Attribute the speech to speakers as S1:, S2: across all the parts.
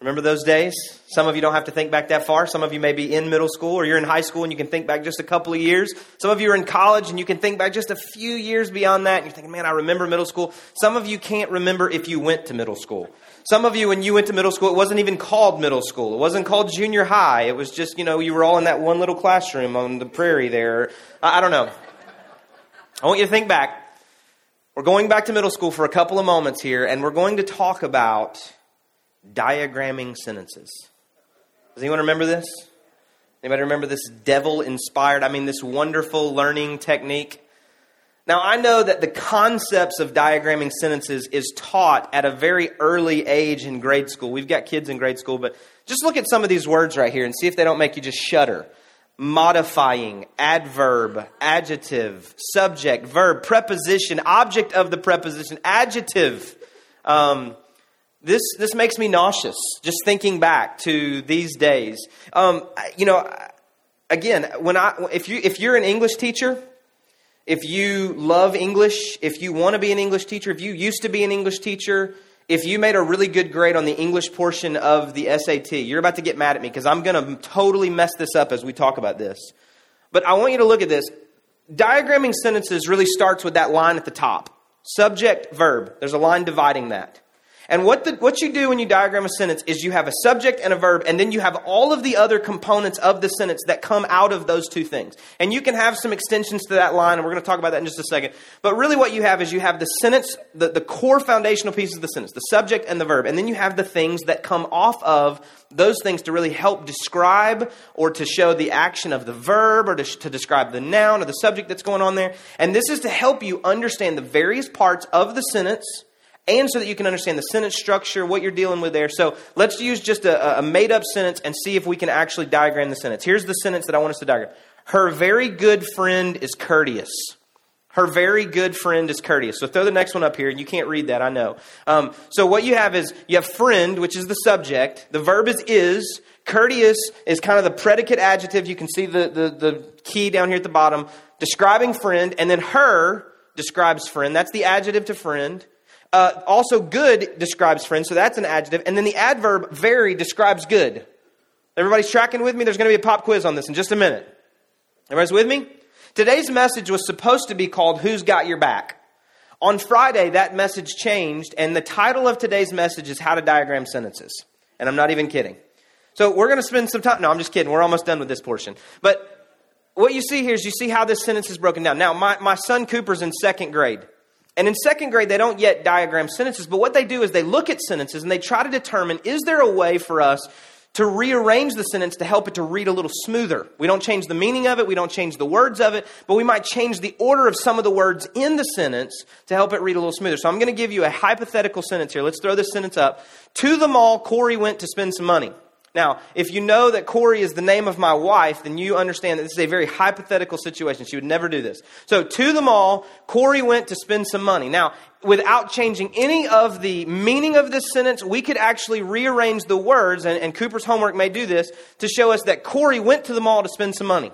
S1: Remember those days? Some of you don't have to think back that far. Some of you may be in middle school or you're in high school and you can think back just a couple of years. Some of you are in college and you can think back just a few years beyond that and you're thinking, man, I remember middle school. Some of you can't remember if you went to middle school. Some of you, when you went to middle school, it wasn't even called middle school. It wasn't called junior high. It was just, you know, you were all in that one little classroom on the prairie there. I, I don't know. I want you to think back. We're going back to middle school for a couple of moments here and we're going to talk about diagramming sentences. Does anyone remember this? Anybody remember this devil inspired, I mean, this wonderful learning technique? Now, I know that the concepts of diagramming sentences is taught at a very early age in grade school. We've got kids in grade school, but just look at some of these words right here and see if they don't make you just shudder. Modifying, adverb, adjective, subject, verb, preposition, object of the preposition, adjective. Um, this, this makes me nauseous just thinking back to these days. Um, you know, again, when I, if, you, if you're an English teacher, if you love English, if you want to be an English teacher, if you used to be an English teacher, if you made a really good grade on the English portion of the SAT, you're about to get mad at me because I'm going to totally mess this up as we talk about this. But I want you to look at this. Diagramming sentences really starts with that line at the top subject, verb. There's a line dividing that. And what, the, what you do when you diagram a sentence is you have a subject and a verb, and then you have all of the other components of the sentence that come out of those two things. And you can have some extensions to that line, and we're going to talk about that in just a second. But really, what you have is you have the sentence, the, the core foundational pieces of the sentence, the subject and the verb, and then you have the things that come off of those things to really help describe or to show the action of the verb or to, to describe the noun or the subject that's going on there. And this is to help you understand the various parts of the sentence and so that you can understand the sentence structure, what you're dealing with there. So let's use just a, a made up sentence and see if we can actually diagram the sentence. Here's the sentence that I want us to diagram Her very good friend is courteous. Her very good friend is courteous. So throw the next one up here. and You can't read that, I know. Um, so what you have is you have friend, which is the subject. The verb is is. Courteous is kind of the predicate adjective. You can see the, the, the key down here at the bottom. Describing friend. And then her describes friend. That's the adjective to friend. Uh, also, good describes friends, so that's an adjective. And then the adverb very describes good. Everybody's tracking with me? There's going to be a pop quiz on this in just a minute. Everybody's with me? Today's message was supposed to be called Who's Got Your Back? On Friday, that message changed, and the title of today's message is How to Diagram Sentences. And I'm not even kidding. So we're going to spend some time. No, I'm just kidding. We're almost done with this portion. But what you see here is you see how this sentence is broken down. Now, my, my son Cooper's in second grade. And in second grade, they don't yet diagram sentences, but what they do is they look at sentences and they try to determine is there a way for us to rearrange the sentence to help it to read a little smoother. We don't change the meaning of it, we don't change the words of it, but we might change the order of some of the words in the sentence to help it read a little smoother. So I'm going to give you a hypothetical sentence here. Let's throw this sentence up. To the mall, Corey went to spend some money. Now, if you know that Corey is the name of my wife, then you understand that this is a very hypothetical situation. She would never do this. So, to the mall, Corey went to spend some money. Now, without changing any of the meaning of this sentence, we could actually rearrange the words, and, and Cooper's homework may do this, to show us that Corey went to the mall to spend some money.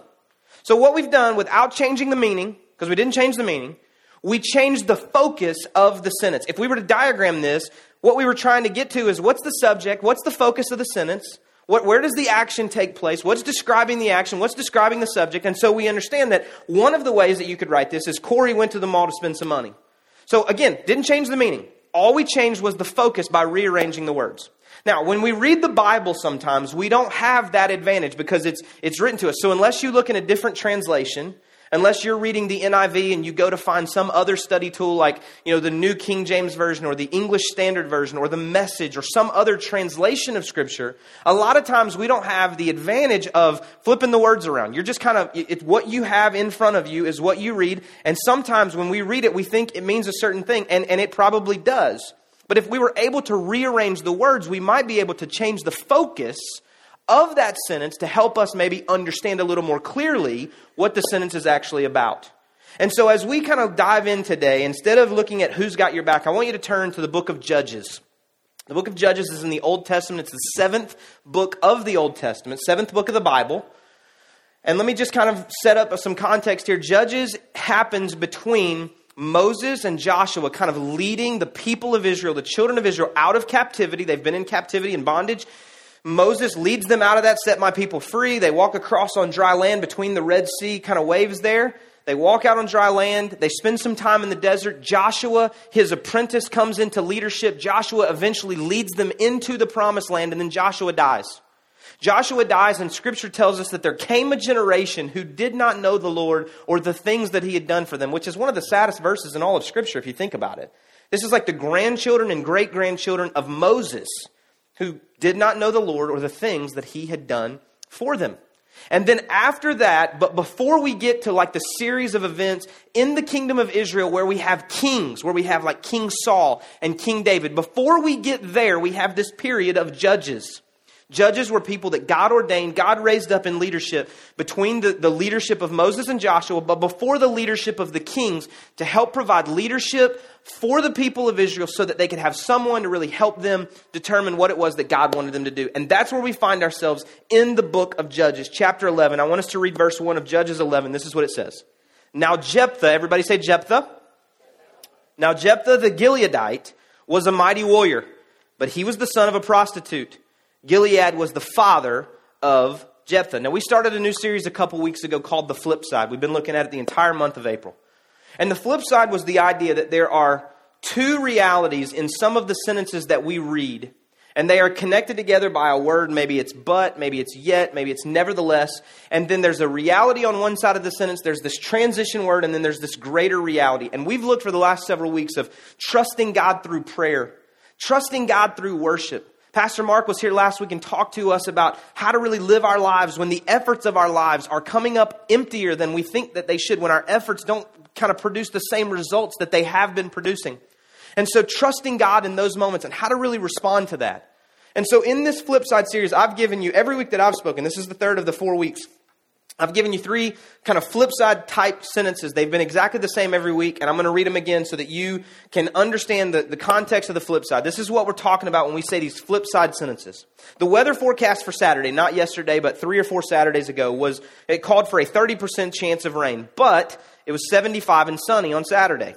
S1: So, what we've done without changing the meaning, because we didn't change the meaning, we changed the focus of the sentence. If we were to diagram this, what we were trying to get to is what's the subject, what's the focus of the sentence, what, where does the action take place? What's describing the action? What's describing the subject? And so we understand that one of the ways that you could write this is Corey went to the mall to spend some money. So again, didn't change the meaning. All we changed was the focus by rearranging the words. Now, when we read the Bible sometimes, we don't have that advantage because it's, it's written to us. So unless you look in a different translation, unless you're reading the NIV and you go to find some other study tool like, you know, the New King James Version or the English Standard Version or the Message or some other translation of Scripture, a lot of times we don't have the advantage of flipping the words around. You're just kind of, it, what you have in front of you is what you read. And sometimes when we read it, we think it means a certain thing, and, and it probably does. But if we were able to rearrange the words, we might be able to change the focus of that sentence to help us maybe understand a little more clearly what the sentence is actually about. And so, as we kind of dive in today, instead of looking at who's got your back, I want you to turn to the book of Judges. The book of Judges is in the Old Testament. It's the seventh book of the Old Testament, seventh book of the Bible. And let me just kind of set up some context here. Judges happens between Moses and Joshua kind of leading the people of Israel, the children of Israel, out of captivity. They've been in captivity and bondage. Moses leads them out of that, set my people free. They walk across on dry land between the Red Sea kind of waves there. They walk out on dry land. They spend some time in the desert. Joshua, his apprentice, comes into leadership. Joshua eventually leads them into the promised land, and then Joshua dies. Joshua dies, and scripture tells us that there came a generation who did not know the Lord or the things that he had done for them, which is one of the saddest verses in all of scripture if you think about it. This is like the grandchildren and great grandchildren of Moses who did not know the Lord or the things that he had done for them. And then after that, but before we get to like the series of events in the kingdom of Israel where we have kings, where we have like King Saul and King David, before we get there, we have this period of judges. Judges were people that God ordained, God raised up in leadership between the, the leadership of Moses and Joshua, but before the leadership of the kings to help provide leadership for the people of Israel so that they could have someone to really help them determine what it was that God wanted them to do. And that's where we find ourselves in the book of Judges, chapter 11. I want us to read verse 1 of Judges 11. This is what it says. Now, Jephthah, everybody say Jephthah. Now, Jephthah the Gileadite was a mighty warrior, but he was the son of a prostitute. Gilead was the father of Jephthah. Now, we started a new series a couple weeks ago called The Flip Side. We've been looking at it the entire month of April. And the flip side was the idea that there are two realities in some of the sentences that we read, and they are connected together by a word. Maybe it's but, maybe it's yet, maybe it's nevertheless. And then there's a reality on one side of the sentence, there's this transition word, and then there's this greater reality. And we've looked for the last several weeks of trusting God through prayer, trusting God through worship Pastor Mark was here last week and talked to us about how to really live our lives when the efforts of our lives are coming up emptier than we think that they should, when our efforts don't kind of produce the same results that they have been producing. And so, trusting God in those moments and how to really respond to that. And so, in this flip side series, I've given you every week that I've spoken, this is the third of the four weeks. I've given you three kind of flip side type sentences. They've been exactly the same every week, and I'm going to read them again so that you can understand the, the context of the flip side. This is what we're talking about when we say these flip side sentences. The weather forecast for Saturday, not yesterday, but three or four Saturdays ago, was it called for a 30% chance of rain, but it was 75 and sunny on Saturday.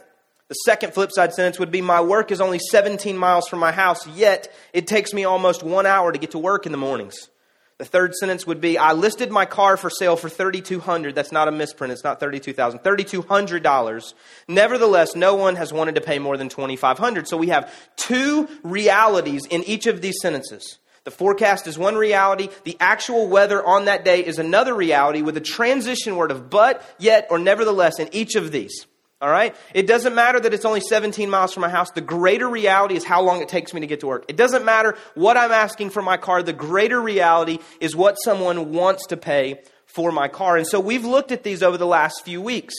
S1: The second flip side sentence would be My work is only 17 miles from my house, yet it takes me almost one hour to get to work in the mornings. The third sentence would be I listed my car for sale for 3200 That's not a misprint. It's not 32,000. $3,200. Nevertheless, no one has wanted to pay more than 2500 So we have two realities in each of these sentences. The forecast is one reality. The actual weather on that day is another reality with a transition word of but, yet, or nevertheless in each of these. All right? It doesn't matter that it's only 17 miles from my house. The greater reality is how long it takes me to get to work. It doesn't matter what I'm asking for my car. The greater reality is what someone wants to pay for my car. And so we've looked at these over the last few weeks.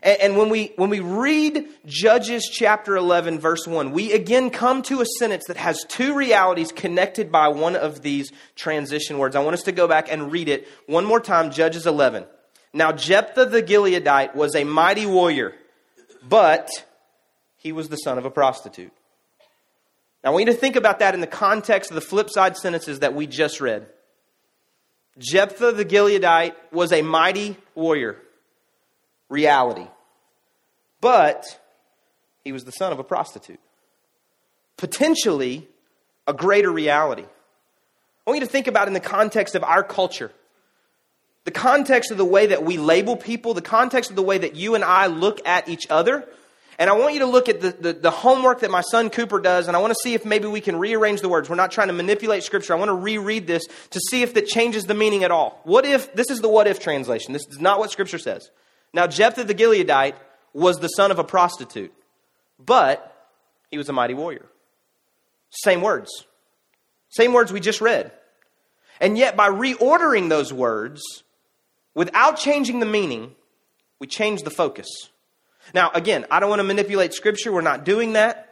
S1: And, when we, when we read Judges chapter 11, verse 1, we again come to a sentence that has two realities connected by one of these transition words. I want us to go back and read it one more time Judges 11. Now, Jephthah the Gileadite was a mighty warrior but he was the son of a prostitute. Now, I want you to think about that in the context of the flip side sentences that we just read. Jephthah the Gileadite was a mighty warrior, reality, but he was the son of a prostitute. Potentially a greater reality. I want you to think about in the context of our culture the context of the way that we label people, the context of the way that you and I look at each other. And I want you to look at the, the, the, homework that my son Cooper does, and I want to see if maybe we can rearrange the words. We're not trying to manipulate Scripture. I want to reread this to see if that changes the meaning at all. What if, this is the what if translation. This is not what Scripture says. Now, Jephthah the Gileadite was the son of a prostitute, but he was a mighty warrior. Same words. Same words we just read. And yet, by reordering those words, without changing the meaning, we change the focus. Now, again, I don't want to manipulate Scripture. We're not doing that.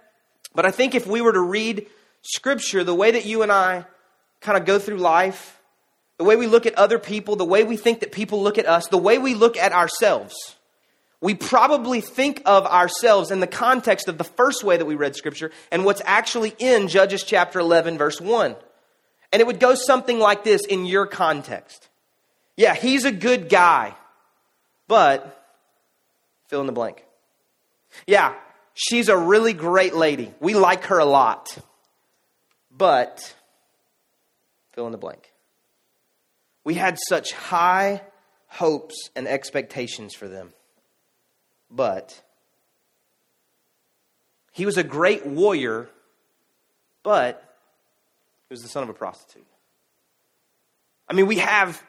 S1: But I think if we were to read Scripture the way that you and I kind of go through life, the way we look at other people, the way we think that people look at us, the way we look at ourselves, we probably think of ourselves in the context of the first way that we read Scripture and what's actually in Judges chapter 11, verse 1. And it would go something like this in your context. Yeah, he's a good guy, but fill in the blank. Yeah, she's a really great lady. We like her a lot. But, fill in the blank. We had such high hopes and expectations for them. But, he was a great warrior, but he was the son of a prostitute. I mean, we have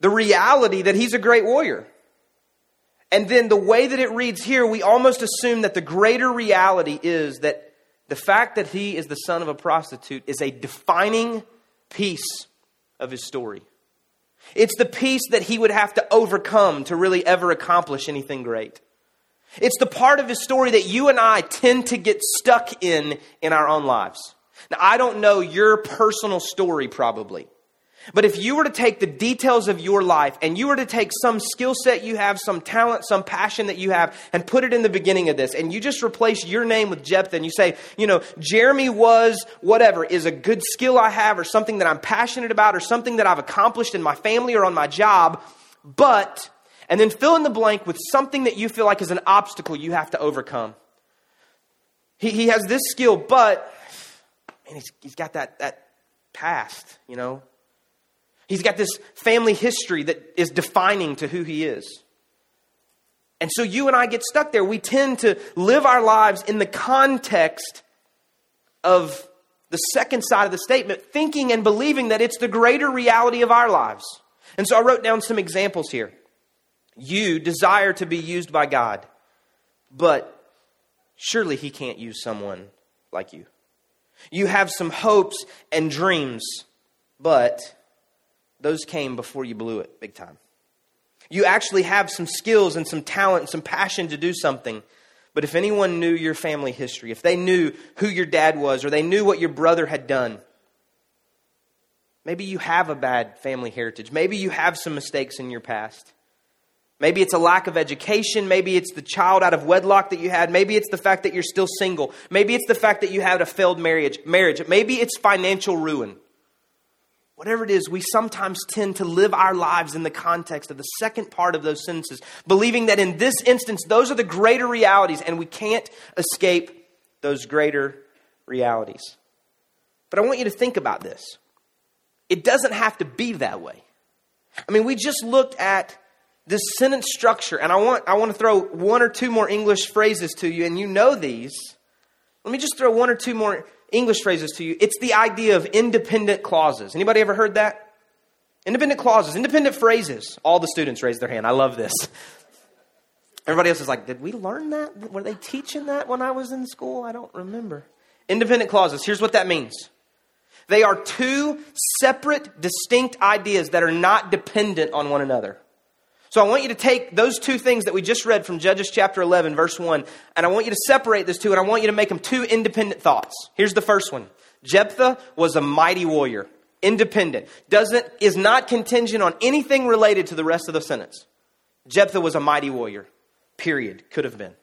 S1: the reality that he's a great warrior. And then the way that it reads here, we almost assume that the greater reality is that the fact that he is the son of a prostitute is a defining piece of his story. It's the piece that he would have to overcome to really ever accomplish anything great. It's the part of his story that you and I tend to get stuck in in our own lives. Now, I don't know your personal story probably. But if you were to take the details of your life and you were to take some skill set you have, some talent, some passion that you have, and put it in the beginning of this, and you just replace your name with Jephthah and you say, you know, Jeremy was whatever, is a good skill I have, or something that I'm passionate about, or something that I've accomplished in my family or on my job, but, and then fill in the blank with something that you feel like is an obstacle you have to overcome. He, he has this skill, but, and he's, he's got that, that past, you know, He's got this family history that is defining to who he is. And so you and I get stuck there. We tend to live our lives in the context of the second side of the statement, thinking and believing that it's the greater reality of our lives. And so I wrote down some examples here. You desire to be used by God, but surely He can't use someone like you. You have some hopes and dreams, but those came before you blew it big time. You actually have some skills and some talent and some passion to do something. But if anyone knew your family history, if they knew who your dad was or they knew what your brother had done, maybe you have a bad family heritage. Maybe you have some mistakes in your past. Maybe it's a lack of education. Maybe it's the child out of wedlock that you had. Maybe it's the fact that you're still single. Maybe it's the fact that you had a failed marriage. Marriage. Maybe it's financial ruin. Whatever it is, we sometimes tend to live our lives in the context of the second part of those sentences, believing that in this instance, those are the greater realities, and we can't escape those greater realities. But I want you to think about this. It doesn't have to be that way. I mean, we just looked at this sentence structure, and I want, I want to throw one or two more English phrases to you, and you know these. Let me just throw one or two more English phrases to you. It's the idea of independent clauses. Anybody ever heard that? Independent clauses, independent phrases. All the students raise their hand. I love this. Everybody else is like, did we learn that? Were they teaching that when I was in school? I don't remember. Independent clauses. Here's what that means. They are two separate, distinct ideas that are not dependent on one another. So I want you to take those two things that we just read from Judges chapter 11, verse 1, and I want you to separate those two, and I want you to make them two independent thoughts. Here's the first one Jephthah was a mighty warrior, independent, doesn't, is not contingent on anything related to the rest of the sentence. Jephthah was a mighty warrior, period. Could have been.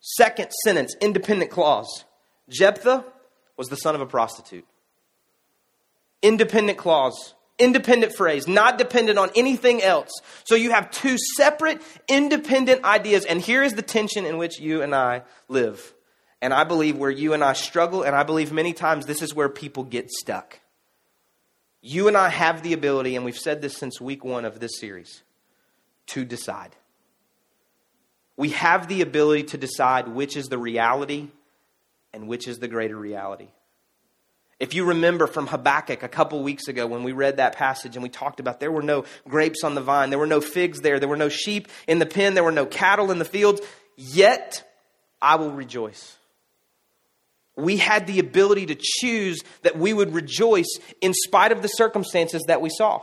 S1: Second sentence, independent clause. Jephthah was the son of a prostitute. Independent clause independent phrase, not dependent on anything else. So you have two separate, independent ideas, and here is the tension in which you and I live. And I believe where you and I struggle, and I believe many times this is where people get stuck. You and I have the ability, and we've said this since week one of this series, to decide. We have the ability to decide which is the reality and which is the greater reality. If you remember from Habakkuk a couple weeks ago when we read that passage and we talked about there were no grapes on the vine, there were no figs there, there were no sheep in the pen, there were no cattle in the fields, yet I will rejoice. We had the ability to choose that we would rejoice in spite of the circumstances that we saw.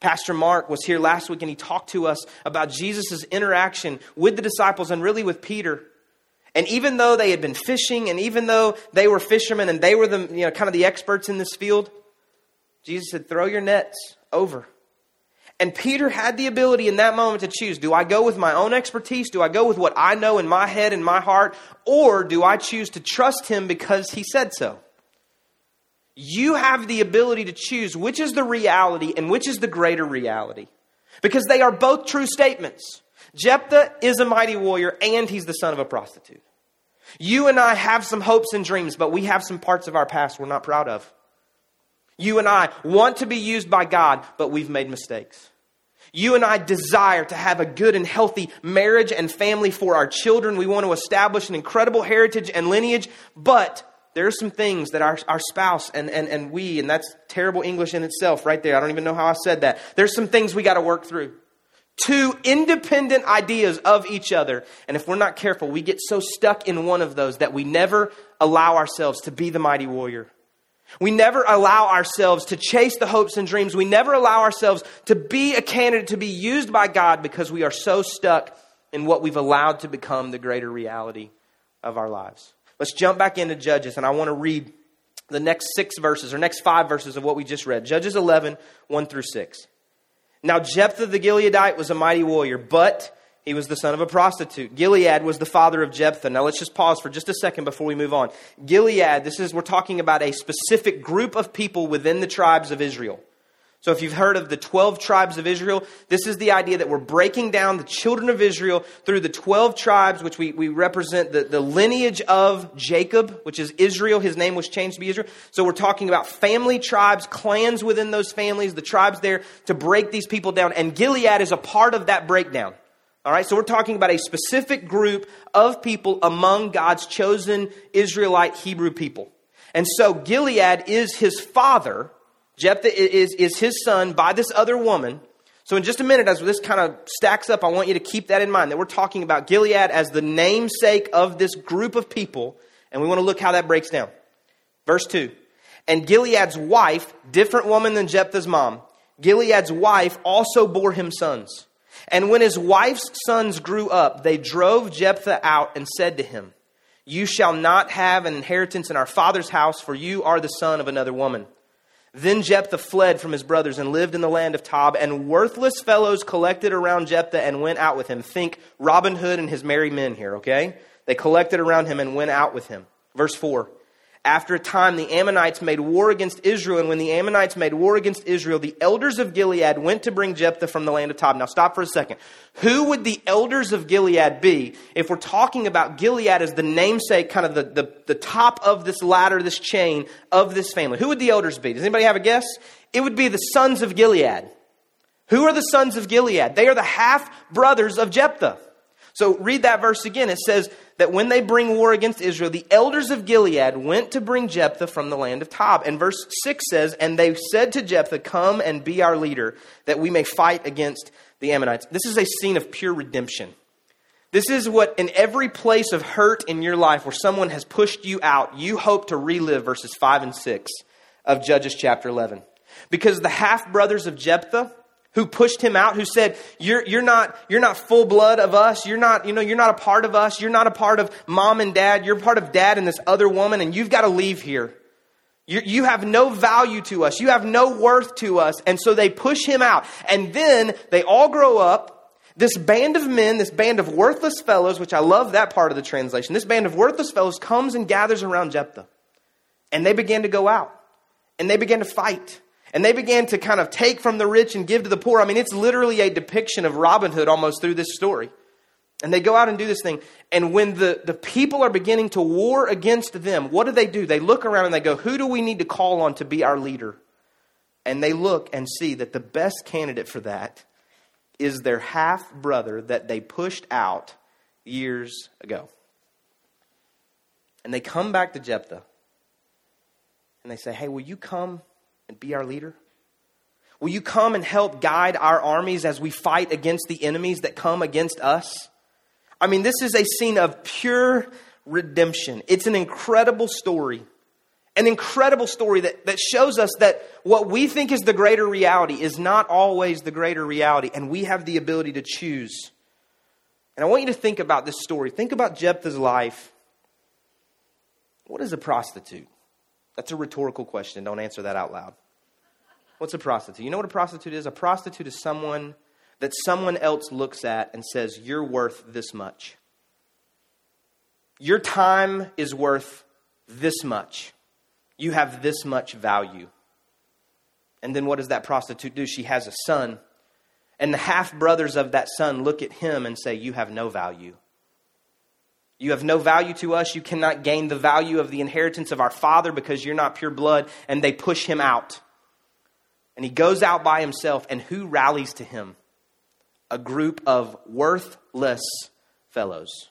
S1: Pastor Mark was here last week and he talked to us about Jesus' interaction with the disciples and really with Peter and even though they had been fishing, and even though they were fishermen and they were the you know kind of the experts in this field, Jesus said, "Throw your nets over." And Peter had the ability in that moment to choose do I go with my own expertise? Do I go with what I know in my head and my heart? Or do I choose to trust him because he said so? You have the ability to choose which is the reality and which is the greater reality. Because they are both true statements. Jephthah is a mighty warrior and he's the son of a prostitute. You and I have some hopes and dreams, but we have some parts of our past we're not proud of. You and I want to be used by God, but we've made mistakes. You and I desire to have a good and healthy marriage and family for our children. We want to establish an incredible heritage and lineage, but there are some things that our, our spouse and, and, and we, and that's terrible English in itself right there. I don't even know how I said that. There's some things we got to work through. Two independent ideas of each other. And if we're not careful, we get so stuck in one of those that we never allow ourselves to be the mighty warrior. We never allow ourselves to chase the hopes and dreams. We never allow ourselves to be a candidate to be used by God because we are so stuck in what we've allowed to become the greater reality of our lives. Let's jump back into Judges, and I want to read the next six verses or next five verses of what we just read Judges 11, 1 through 6. Now, Jephthah the Gileadite was a mighty warrior, but he was the son of a prostitute. Gilead was the father of Jephthah. Now let's just pause for just a second before we move on. Gilead, this is, we're talking about a specific group of people within the tribes of Israel. So if you've heard of the 12 tribes of Israel, this is the idea that we're breaking down the children of Israel through the 12 tribes, which we, we represent the, the lineage of Jacob, which is Israel. His name was changed to be Israel. So we're talking about family tribes, clans within those families, the tribes there to break these people down. And Gilead is a part of that breakdown. All right, so we're talking about a specific group of people among God's chosen Israelite Hebrew people. And so Gilead is his father. Jephthah is, is his son by this other woman. So, in just a minute, as this kind of stacks up, I want you to keep that in mind that we're talking about Gilead as the namesake of this group of people, and we want to look how that breaks down. Verse 2 And Gilead's wife, different woman than Jephthah's mom, Gilead's wife also bore him sons. And when his wife's sons grew up, they drove Jephthah out and said to him, You shall not have an inheritance in our father's house, for you are the son of another woman. Then Jephthah fled from his brothers and lived in the land of Tob, and worthless fellows collected around Jephthah and went out with him. Think Robin Hood and his merry men here, okay? They collected around him and went out with him. Verse 4 after a time, the Ammonites made war against Israel, and when the Ammonites made war against Israel, the elders of Gilead went to bring Jephthah from the land of Tob. Now, stop for a second. Who would the elders of Gilead be if we're talking about Gilead as the namesake, kind of the, the, the top of this ladder, this chain of this family? Who would the elders be? Does anybody have a guess? It would be the sons of Gilead. Who are the sons of Gilead? They are the half brothers of Jephthah. So read that verse again. It says that when they bring war against Israel, the elders of Gilead went to bring Jephthah from the land of Tob. And verse 6 says, And they said to Jephthah, Come and be our leader, that we may fight against the Ammonites. This is a scene of pure redemption. This is what, in every place of hurt in your life where someone has pushed you out, you hope to relive verses 5 and 6 of Judges chapter 11. Because the half brothers of Jephthah, who pushed him out, who said, you're, you're not, you're not full blood of us. You're not, you know, you're not a part of us. You're not a part of mom and dad. You're part of dad and this other woman, and you've got to leave here. You, you have no value to us. You have no worth to us. And so they push him out. And then they all grow up. This band of men, this band of worthless fellows, which I love that part of the translation, this band of worthless fellows comes and gathers around Jephthah. And they begin to go out. And they begin to fight. And they began to kind of take from the rich and give to the poor. I mean, it's literally a depiction of Robin Hood almost through this story. And they go out and do this thing. And when the, the people are beginning to war against them, what do they do? They look around and they go, Who do we need to call on to be our leader? And they look and see that the best candidate for that is their half brother that they pushed out years ago. And they come back to Jephthah and they say, Hey, will you come and be our leader? Will you come and help guide our armies as we fight against the enemies that come against us? I mean, this is a scene of pure redemption. It's an incredible story. An incredible story that, that shows us that what we think is the greater reality is not always the greater reality, and we have the ability to choose. And I want you to think about this story. Think about Jephthah's life. What is a prostitute? That's a rhetorical question. Don't answer that out loud. What's a prostitute? You know what a prostitute is? A prostitute is someone that someone else looks at and says, You're worth this much. Your time is worth this much. You have this much value. And then what does that prostitute do? She has a son. And the half brothers of that son look at him and say, You have no value. You have no value to us. You cannot gain the value of the inheritance of our father because you're not pure blood. And they push him out. And he goes out by himself. And who rallies to him? A group of worthless fellows.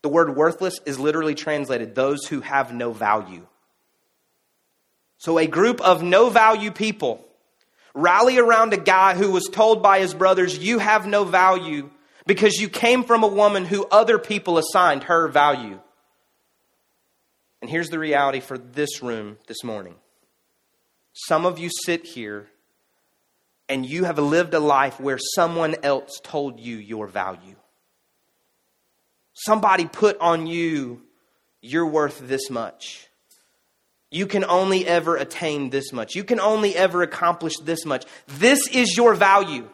S1: The word worthless is literally translated those who have no value. So, a group of no value people rally around a guy who was told by his brothers, You have no value because you came from a woman who other people assigned her value. And here's the reality for this room this morning some of you sit here and you have lived a life where someone else told you your value. Somebody put on you, you're worth this much. You can only ever attain this much. You can only ever accomplish this much. This is your value.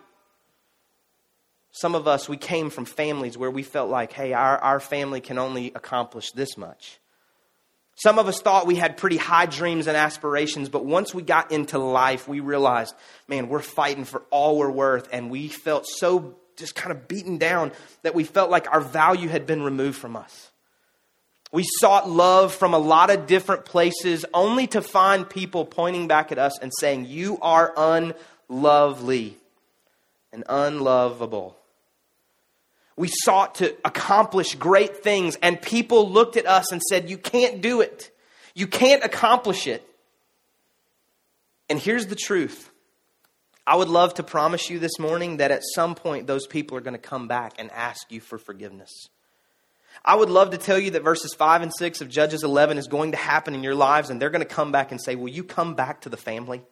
S1: Some of us, we came from families where we felt like, hey, our, our family can only accomplish this much. Some of us thought we had pretty high dreams and aspirations, but once we got into life, we realized, man, we're fighting for all we're worth, and we felt so just kind of beaten down that we felt like our value had been removed from us. We sought love from a lot of different places only to find people pointing back at us and saying, You are unlovely and unlovable. We sought to accomplish great things, and people looked at us and said, You can't do it. You can't accomplish it. And here's the truth I would love to promise you this morning that at some point those people are going to come back and ask you for forgiveness. I would love to tell you that verses 5 and 6 of Judges 11 is going to happen in your lives, and they're going to come back and say, Will you come back to the family?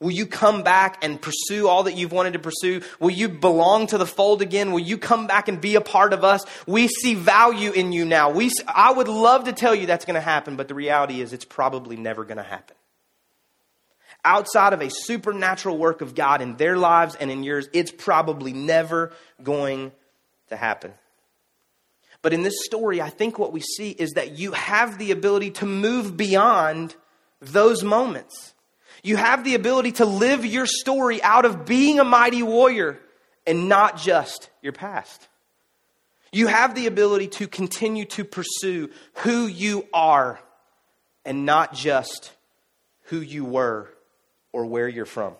S1: Will you come back and pursue all that you've wanted to pursue? Will you belong to the fold again? Will you come back and be a part of us? We see value in you now. We, I would love to tell you that's going to happen, but the reality is it's probably never going to happen. Outside of a supernatural work of God in their lives and in yours, it's probably never going to happen. But in this story, I think what we see is that you have the ability to move beyond those moments. You have the ability to live your story out of being a mighty warrior and not just your past. You have the ability to continue to pursue who you are and not just who you were or where you're from.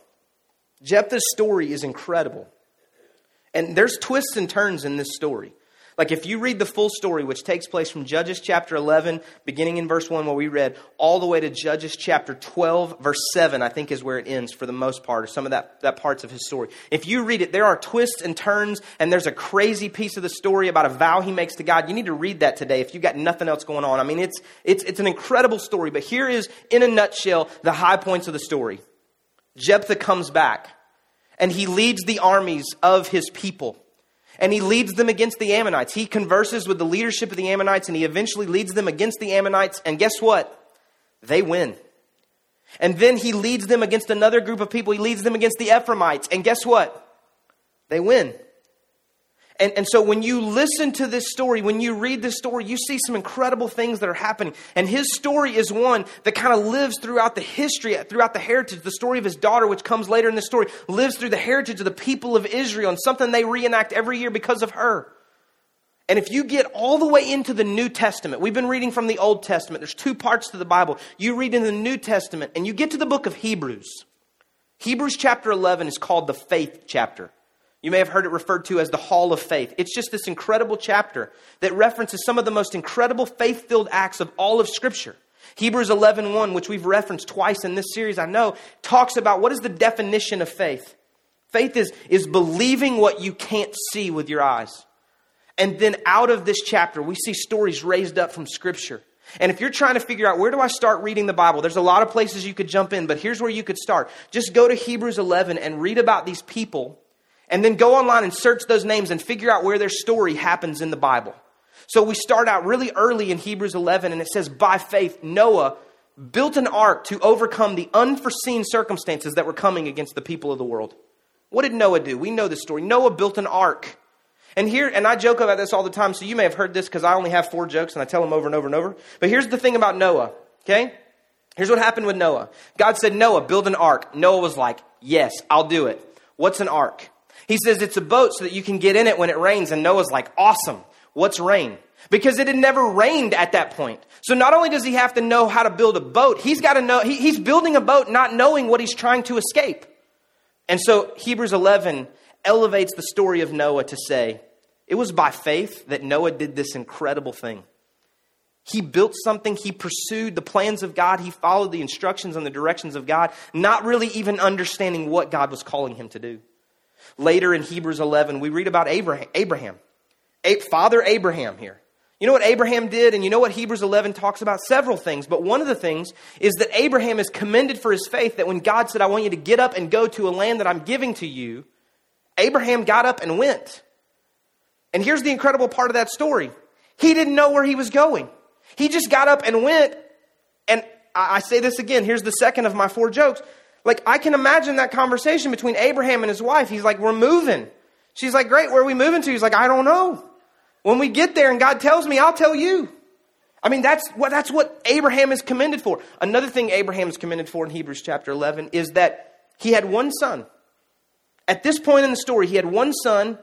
S1: Jephthah's story is incredible. And there's twists and turns in this story. Like if you read the full story, which takes place from Judges chapter 11, beginning in verse 1, where we read, all the way to Judges chapter 12, verse 7, I think is where it ends for the most part, or some of that, that parts of his story. If you read it, there are twists and turns, and there's a crazy piece of the story about a vow he makes to God. You need to read that today if you've got nothing else going on. I mean, it's, it's, it's an incredible story, but here is, in a nutshell, the high points of the story. Jephthah comes back, and he leads the armies of his people and he leads them against the Ammonites. He converses with the leadership of the Ammonites and he eventually leads them against the Ammonites. And guess what? They win. And then he leads them against another group of people. He leads them against the Ephraimites. And guess what? They win. And, and so when you listen to this story, when you read this story, you see some incredible things that are happening. And his story is one that kind of lives throughout the history, throughout the heritage. The story of his daughter, which comes later in the story, lives through the heritage of the people of Israel and something they reenact every year because of her. And if you get all the way into the New Testament, we've been reading from the Old Testament, there's two parts to the Bible. You read in the New Testament and you get to the book of Hebrews. Hebrews chapter 11 is called the faith chapter. You may have heard it referred to as the Hall of Faith. It's just this incredible chapter that references some of the most incredible faith filled acts of all of Scripture. Hebrews 11 1, which we've referenced twice in this series, I know, talks about what is the definition of faith. Faith is, is believing what you can't see with your eyes. And then out of this chapter, we see stories raised up from Scripture. And if you're trying to figure out where do I start reading the Bible, there's a lot of places you could jump in, but here's where you could start. Just go to Hebrews 11 and read about these people and then go online and search those names and figure out where their story happens in the Bible. So we start out really early in Hebrews 11, and it says, By faith, Noah built an ark to overcome the unforeseen circumstances that were coming against the people of the world. What did Noah do? We know this story. Noah built an ark. And here, and I joke about this all the time, so you may have heard this because I only have four jokes and I tell them over and over and over. But here's the thing about Noah, okay? Here's what happened with Noah God said, Noah, build an ark. Noah was like, Yes, I'll do it. What's an ark? He says it's a boat so that you can get in it when it rains. And Noah's like, awesome. What's rain? Because it had never rained at that point. So not only does he have to know how to build a boat, he's got to know, he, he's building a boat not knowing what he's trying to escape. And so Hebrews 11 elevates the story of Noah to say, it was by faith that Noah did this incredible thing. He built something, he pursued the plans of God, he followed the instructions and the directions of God, not really even understanding what God was calling him to do. Later in Hebrews 11, we read about Abraham, Abraham, Father Abraham here. You know what Abraham did, and you know what Hebrews 11 talks about? Several things, but one of the things is that Abraham is commended for his faith that when God said, I want you to get up and go to a land that I'm giving to you, Abraham got up and went. And here's the incredible part of that story he didn't know where he was going. He just got up and went. And I say this again. Here's the second of my four jokes. Like, I can imagine that conversation between Abraham and his wife. He's like, We're moving. She's like, Great, where are we moving to? He's like, I don't know. When we get there and God tells me, I'll tell you. I mean, that's what, that's what Abraham is commended for. Another thing Abraham is commended for in Hebrews chapter 11 is that he had one son. At this point in the story, he had one son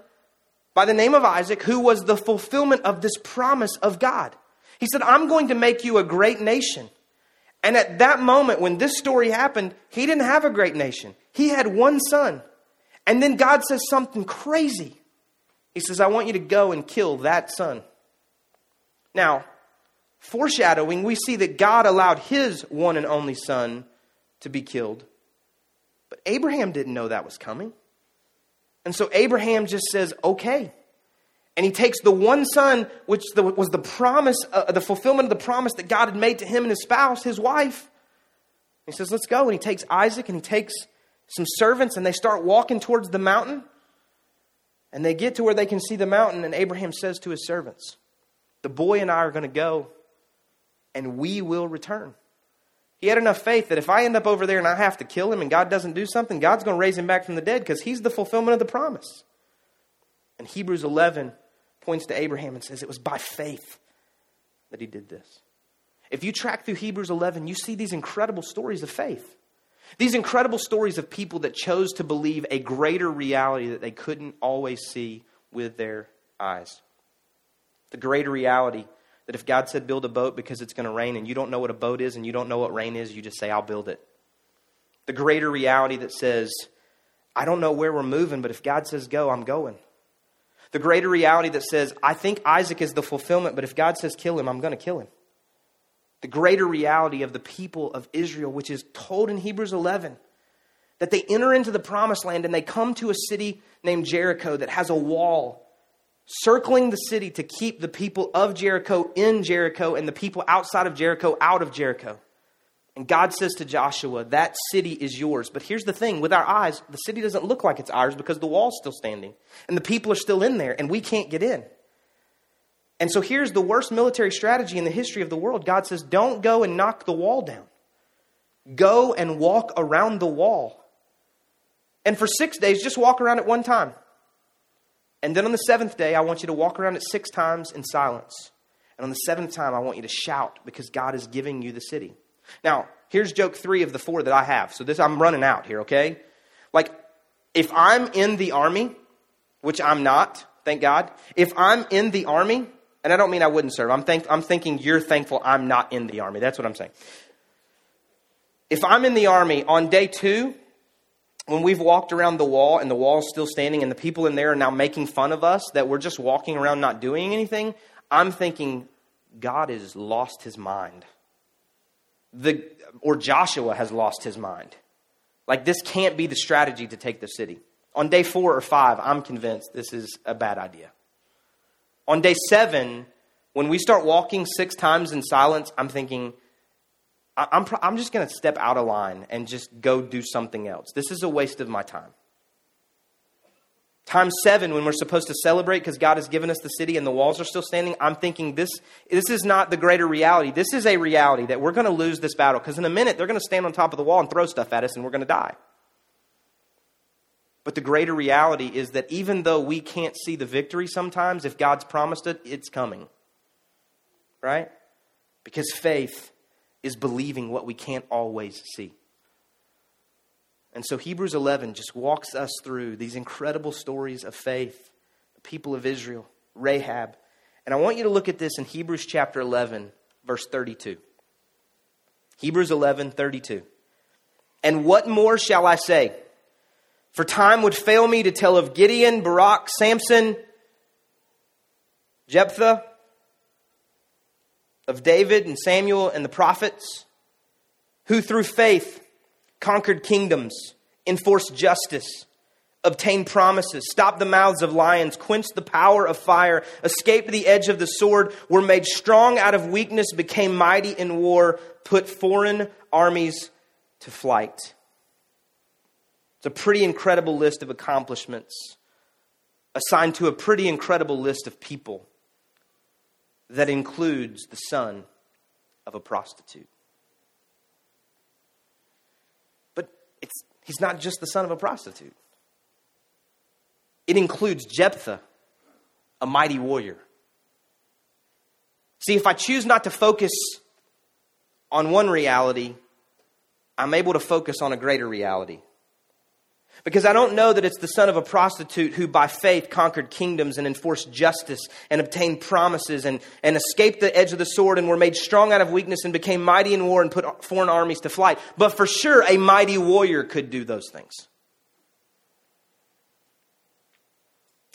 S1: by the name of Isaac who was the fulfillment of this promise of God. He said, I'm going to make you a great nation. And at that moment, when this story happened, he didn't have a great nation. He had one son. And then God says something crazy. He says, I want you to go and kill that son. Now, foreshadowing, we see that God allowed his one and only son to be killed. But Abraham didn't know that was coming. And so Abraham just says, okay. And he takes the one son, which was the promise, uh, the fulfillment of the promise that God had made to him and his spouse, his wife. He says, let's go. And he takes Isaac and he takes some servants and they start walking towards the mountain. And they get to where they can see the mountain, and Abraham says to his servants, The boy and I are going to go, and we will return. He had enough faith that if I end up over there and I have to kill him and God doesn't do something, God's going to raise him back from the dead because he's the fulfillment of the promise. And Hebrews 11 points to Abraham and says it was by faith that he did this. If you track through Hebrews 11, you see these incredible stories of faith. These incredible stories of people that chose to believe a greater reality that they couldn't always see with their eyes. The greater reality that if God said build a boat because it's going to rain and you don't know what a boat is and you don't know what rain is, you just say, I'll build it. The greater reality that says, I don't know where we're moving, but if God says go, I'm going. The greater reality that says, I think Isaac is the fulfillment, but if God says kill him, I'm going to kill him the greater reality of the people of Israel, which is told in Hebrews 11. That they enter into the promised land and they come to a city named Jericho that has a wall circling the city to keep the people of Jericho in Jericho and the people outside of Jericho out of Jericho. And God says to Joshua, That city is yours. But here's the thing with our eyes, the city doesn't look like it's ours because the wall's still standing and the people are still in there and we can't get in. And so here's the worst military strategy in the history of the world. God says, don't go and knock the wall down. Go and walk around the wall. And for six days, just walk around it one time. And then on the seventh day, I want you to walk around it six times in silence. And on the seventh time, I want you to shout because God is giving you the city. Now, here's joke three of the four that I have. So this, I'm running out here, okay? Like, if I'm in the army, which I'm not, thank God, if I'm in the army, and I don't mean I wouldn't serve. I'm, think, I'm thinking you're thankful I'm not in the army. That's what I'm saying. If I'm in the army on day two, when we've walked around the wall and the wall's still standing and the people in there are now making fun of us that we're just walking around not doing anything, I'm thinking God has lost his mind. The, or Joshua has lost his mind. Like, this can't be the strategy to take the city. On day four or five, I'm convinced this is a bad idea. On day seven, when we start walking six times in silence, I'm thinking, I'm, I'm just going to step out of line and just go do something else. This is a waste of my time. Time seven, when we're supposed to celebrate because God has given us the city and the walls are still standing, I'm thinking this, this is not the greater reality. This is a reality that we're going to lose this battle because in a minute they're going to stand on top of the wall and throw stuff at us and we're going to die. But the greater reality is that even though we can't see the victory sometimes, if God's promised it, it's coming. Right? Because faith is believing what we can't always see. And so Hebrews 11 just walks us through these incredible stories of faith, the people of Israel, Rahab. And I want you to look at this in Hebrews chapter 11, verse 32. Hebrews 11, 32. And what more shall I say? For time would fail me to tell of Gideon, Barak, Samson, Jephthah, of David and Samuel and the prophets, who through faith conquered kingdoms, enforced justice, obtained promises, stopped the mouths of lions, quenched the power of fire, escaped the edge of the sword, were made strong out of weakness, became mighty in war, put foreign armies to flight. It's a pretty incredible list of accomplishments assigned to a pretty incredible list of people that includes the son of a prostitute. But it's, he's not just the son of a prostitute, it includes Jephthah, a mighty warrior. See, if I choose not to focus on one reality, I'm able to focus on a greater reality. Because I don't know that it's the son of a prostitute who by faith conquered kingdoms and enforced justice and obtained promises and, and escaped the edge of the sword and were made strong out of weakness and became mighty in war and put foreign armies to flight. But for sure, a mighty warrior could do those things.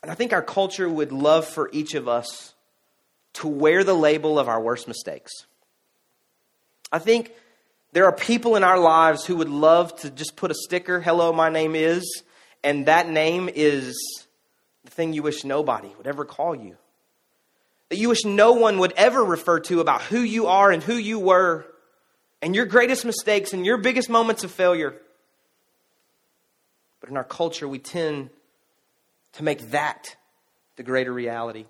S1: And I think our culture would love for each of us to wear the label of our worst mistakes. I think there are people in our lives who would love to just put a sticker, hello, my name is, and that name is the thing you wish nobody would ever call you. That you wish no one would ever refer to about who you are and who you were, and your greatest mistakes and your biggest moments of failure. But in our culture, we tend to make that the greater reality.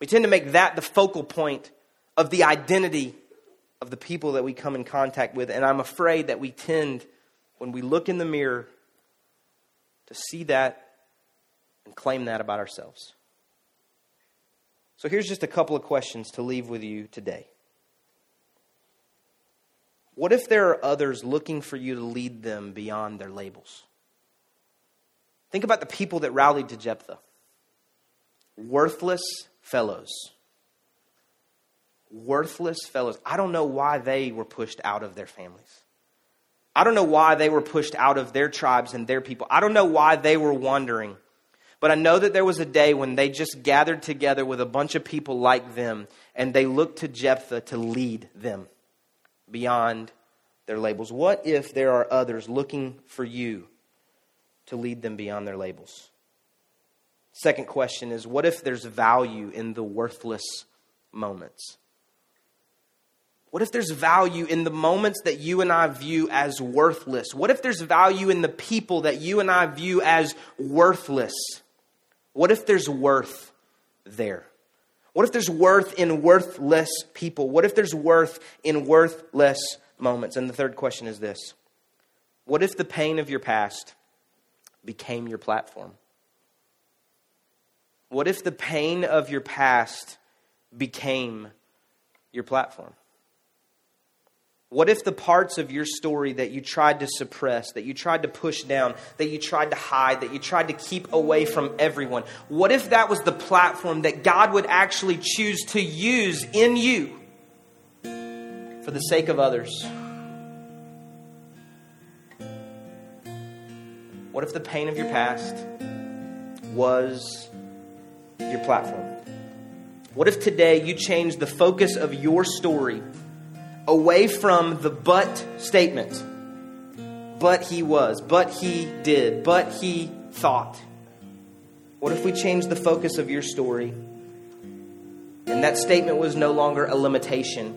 S1: We tend to make that the focal point of the identity of the people that we come in contact with. And I'm afraid that we tend, when we look in the mirror, to see that and claim that about ourselves. So here's just a couple of questions to leave with you today. What if there are others looking for you to lead them beyond their labels? Think about the people that rallied to Jephthah worthless fellows worthless fellows. I don't know why they were pushed out of their families. I don't know why they were pushed out of their tribes and their people. I don't know why they were wandering. But I know that there was a day when they just gathered together with a bunch of people like them and they looked to Jephthah to lead them beyond their labels. What if there are others looking for you to lead them beyond their labels? Second question is what if there's value in the worthless moments? What if there's value in the moments that you and I view as worthless? What if there's value in the people that you and I view as worthless? What if there's worth there? What if there's worth in worthless people? What if there's worth in worthless moments? And the third question is this What if the pain of your past became your platform? What if the pain of your past became your platform? What if the parts of your story that you tried to suppress, that you tried to push down, that you tried to hide, that you tried to keep away from everyone, what if that was the platform that God would actually choose to use in you for the sake of others? What if the pain of your past was your platform? What if today you changed the focus of your story? Away from the but statement. But he was, but he did, but he thought. What if we change the focus of your story and that statement was no longer a limitation,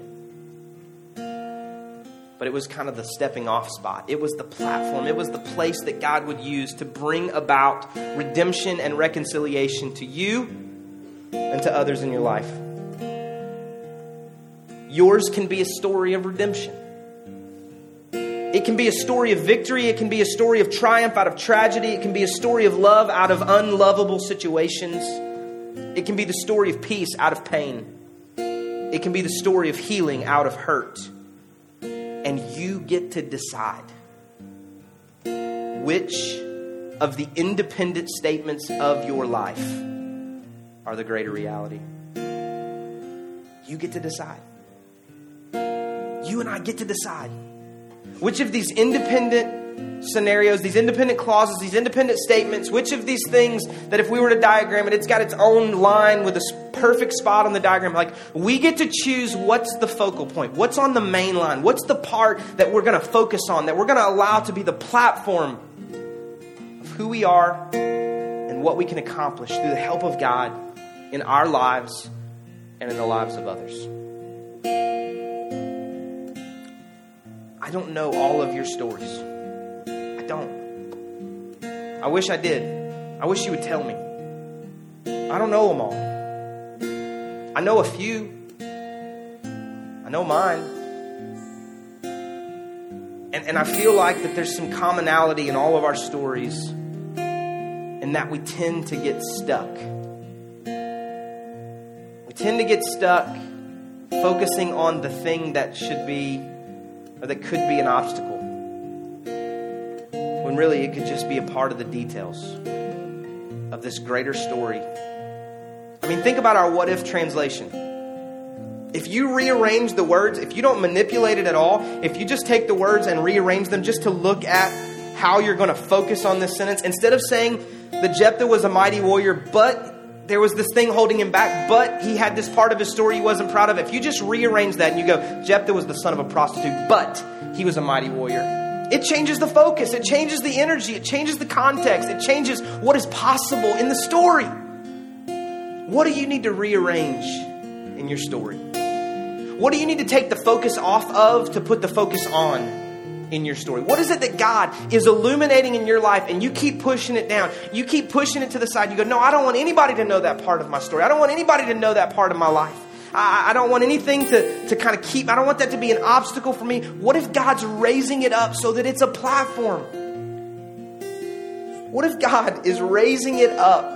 S1: but it was kind of the stepping off spot? It was the platform, it was the place that God would use to bring about redemption and reconciliation to you and to others in your life. Yours can be a story of redemption. It can be a story of victory. It can be a story of triumph out of tragedy. It can be a story of love out of unlovable situations. It can be the story of peace out of pain. It can be the story of healing out of hurt. And you get to decide. which of the independent statements of your life are the greater reality? You get to decide. You and I get to decide. Which of these independent scenarios, these independent clauses, these independent statements, which of these things that if we were to diagram it, it's got its own line with a perfect spot on the diagram. Like, we get to choose what's the focal point, what's on the main line, what's the part that we're going to focus on, that we're going to allow to be the platform of who we are and what we can accomplish through the help of God in our lives and in the lives of others. I don't know all of your stories. I don't. I wish I did. I wish you would tell me. I don't know them all. I know a few. I know mine. And, and I feel like that there's some commonality in all of our stories, and that we tend to get stuck. We tend to get stuck focusing on the thing that should be or that could be an obstacle. When really it could just be a part of the details of this greater story. I mean, think about our what if translation. If you rearrange the words, if you don't manipulate it at all, if you just take the words and rearrange them just to look at how you're going to focus on this sentence, instead of saying the Jephthah was a mighty warrior, but there was this thing holding him back, but he had this part of his story he wasn't proud of. If you just rearrange that and you go, Jephthah was the son of a prostitute, but he was a mighty warrior. It changes the focus, it changes the energy, it changes the context, it changes what is possible in the story. What do you need to rearrange in your story? What do you need to take the focus off of to put the focus on? In your story? What is it that God is illuminating in your life and you keep pushing it down? You keep pushing it to the side. You go, No, I don't want anybody to know that part of my story. I don't want anybody to know that part of my life. I, I don't want anything to, to kind of keep, I don't want that to be an obstacle for me. What if God's raising it up so that it's a platform? What if God is raising it up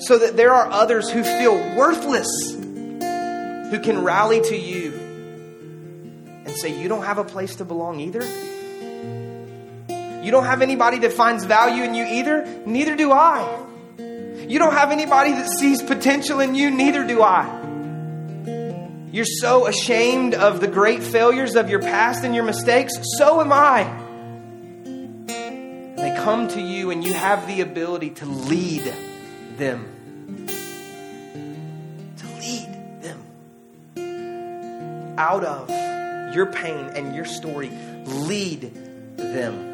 S1: so that there are others who feel worthless who can rally to you say, You don't have a place to belong either? You don't have anybody that finds value in you either? Neither do I. You don't have anybody that sees potential in you? Neither do I. You're so ashamed of the great failures of your past and your mistakes? So am I. They come to you, and you have the ability to lead them. To lead them out of your pain and your story, lead them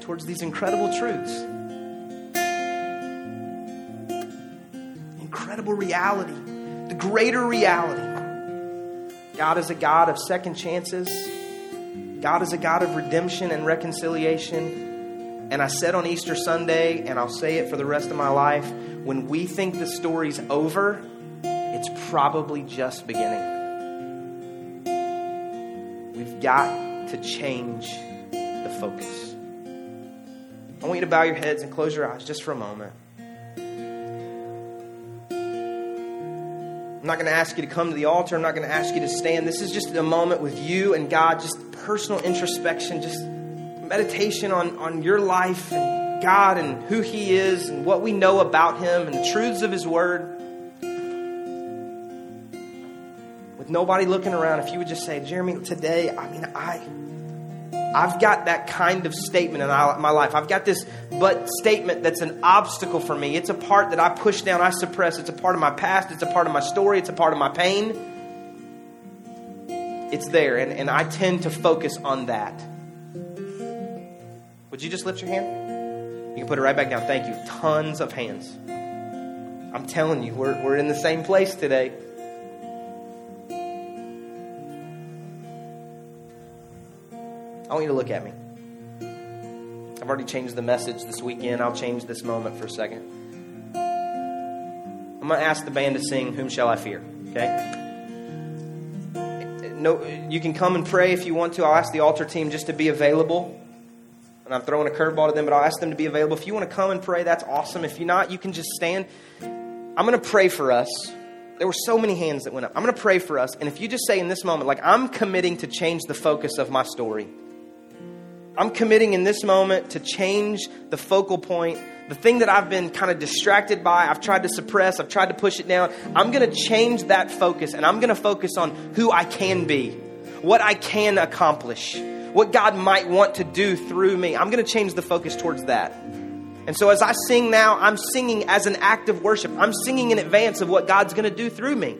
S1: towards these incredible truths. Incredible reality, the greater reality. God is a God of second chances. God is a God of redemption and reconciliation. And I said on Easter Sunday, and I'll say it for the rest of my life when we think the story's over, it's probably just beginning. We've got to change the focus. I want you to bow your heads and close your eyes just for a moment. I'm not going to ask you to come to the altar. I'm not going to ask you to stand. This is just a moment with you and God, just personal introspection, just meditation on, on your life and God and who He is and what we know about Him and the truths of His Word. Nobody looking around, if you would just say, Jeremy, today, I mean, I. I've got that kind of statement in my life. I've got this but statement that's an obstacle for me. It's a part that I push down, I suppress. It's a part of my past, it's a part of my story, it's a part of my pain. It's there, and, and I tend to focus on that. Would you just lift your hand? You can put it right back down. Thank you. Tons of hands. I'm telling you, we're, we're in the same place today. I want you to look at me. I've already changed the message this weekend. I'll change this moment for a second. I'm going to ask the band to sing Whom Shall I Fear? Okay? No, you can come and pray if you want to. I'll ask the altar team just to be available. And I'm throwing a curveball to them, but I'll ask them to be available. If you want to come and pray, that's awesome. If you're not, you can just stand. I'm going to pray for us. there were so many hands that went up. I'm going to pray for us. And if you just say in this moment, like, I'm committing to change the focus of my story, I'm committing in this moment to change the focal point, the thing that I've been kind of distracted by, I've tried to suppress, I've tried to push it down. I'm going to change that focus and I'm going to focus on who I can be, what I can accomplish, what God might want to do through me. I'm going to change the focus towards that. And so as I sing now, I'm singing as an act of worship. I'm singing in advance of what God's going to do through me.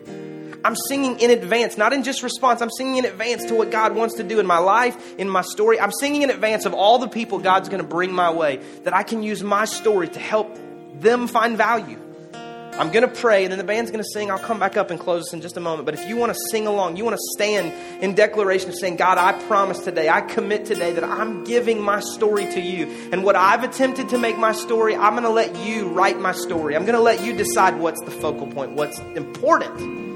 S1: I'm singing in advance, not in just response. I'm singing in advance to what God wants to do in my life, in my story. I'm singing in advance of all the people God's going to bring my way that I can use my story to help them find value. I'm going to pray, and then the band's going to sing. I'll come back up and close this in just a moment. But if you want to sing along, you want to stand in declaration of saying, God, I promise today, I commit today that I'm giving my story to you. And what I've attempted to make my story, I'm going to let you write my story. I'm going to let you decide what's the focal point, what's important.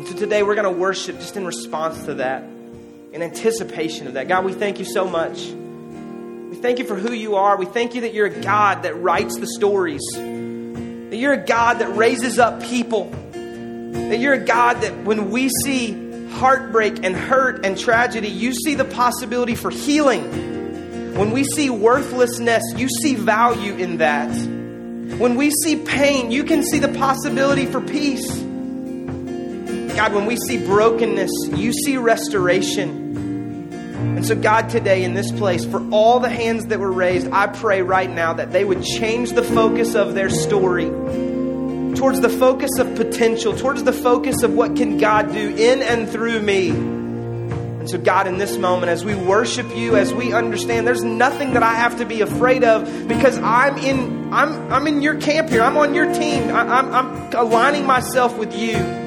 S1: And so today we're going to worship just in response to that, in anticipation of that. God, we thank you so much. We thank you for who you are. We thank you that you're a God that writes the stories, that you're a God that raises up people, that you're a God that when we see heartbreak and hurt and tragedy, you see the possibility for healing. When we see worthlessness, you see value in that. When we see pain, you can see the possibility for peace. God, when we see brokenness, you see restoration. And so, God, today in this place, for all the hands that were raised, I pray right now that they would change the focus of their story towards the focus of potential, towards the focus of what can God do in and through me. And so, God, in this moment, as we worship you, as we understand there's nothing that I have to be afraid of because I'm in, I'm, I'm in your camp here. I'm on your team. I, I'm, I'm aligning myself with you.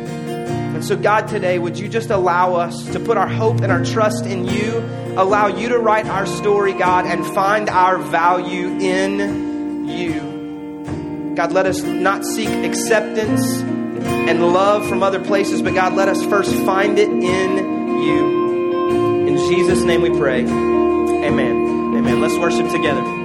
S1: And so, God, today, would you just allow us to put our hope and our trust in you? Allow you to write our story, God, and find our value in you. God, let us not seek acceptance and love from other places, but God, let us first find it in you. In Jesus' name we pray. Amen. Amen. Let's worship together.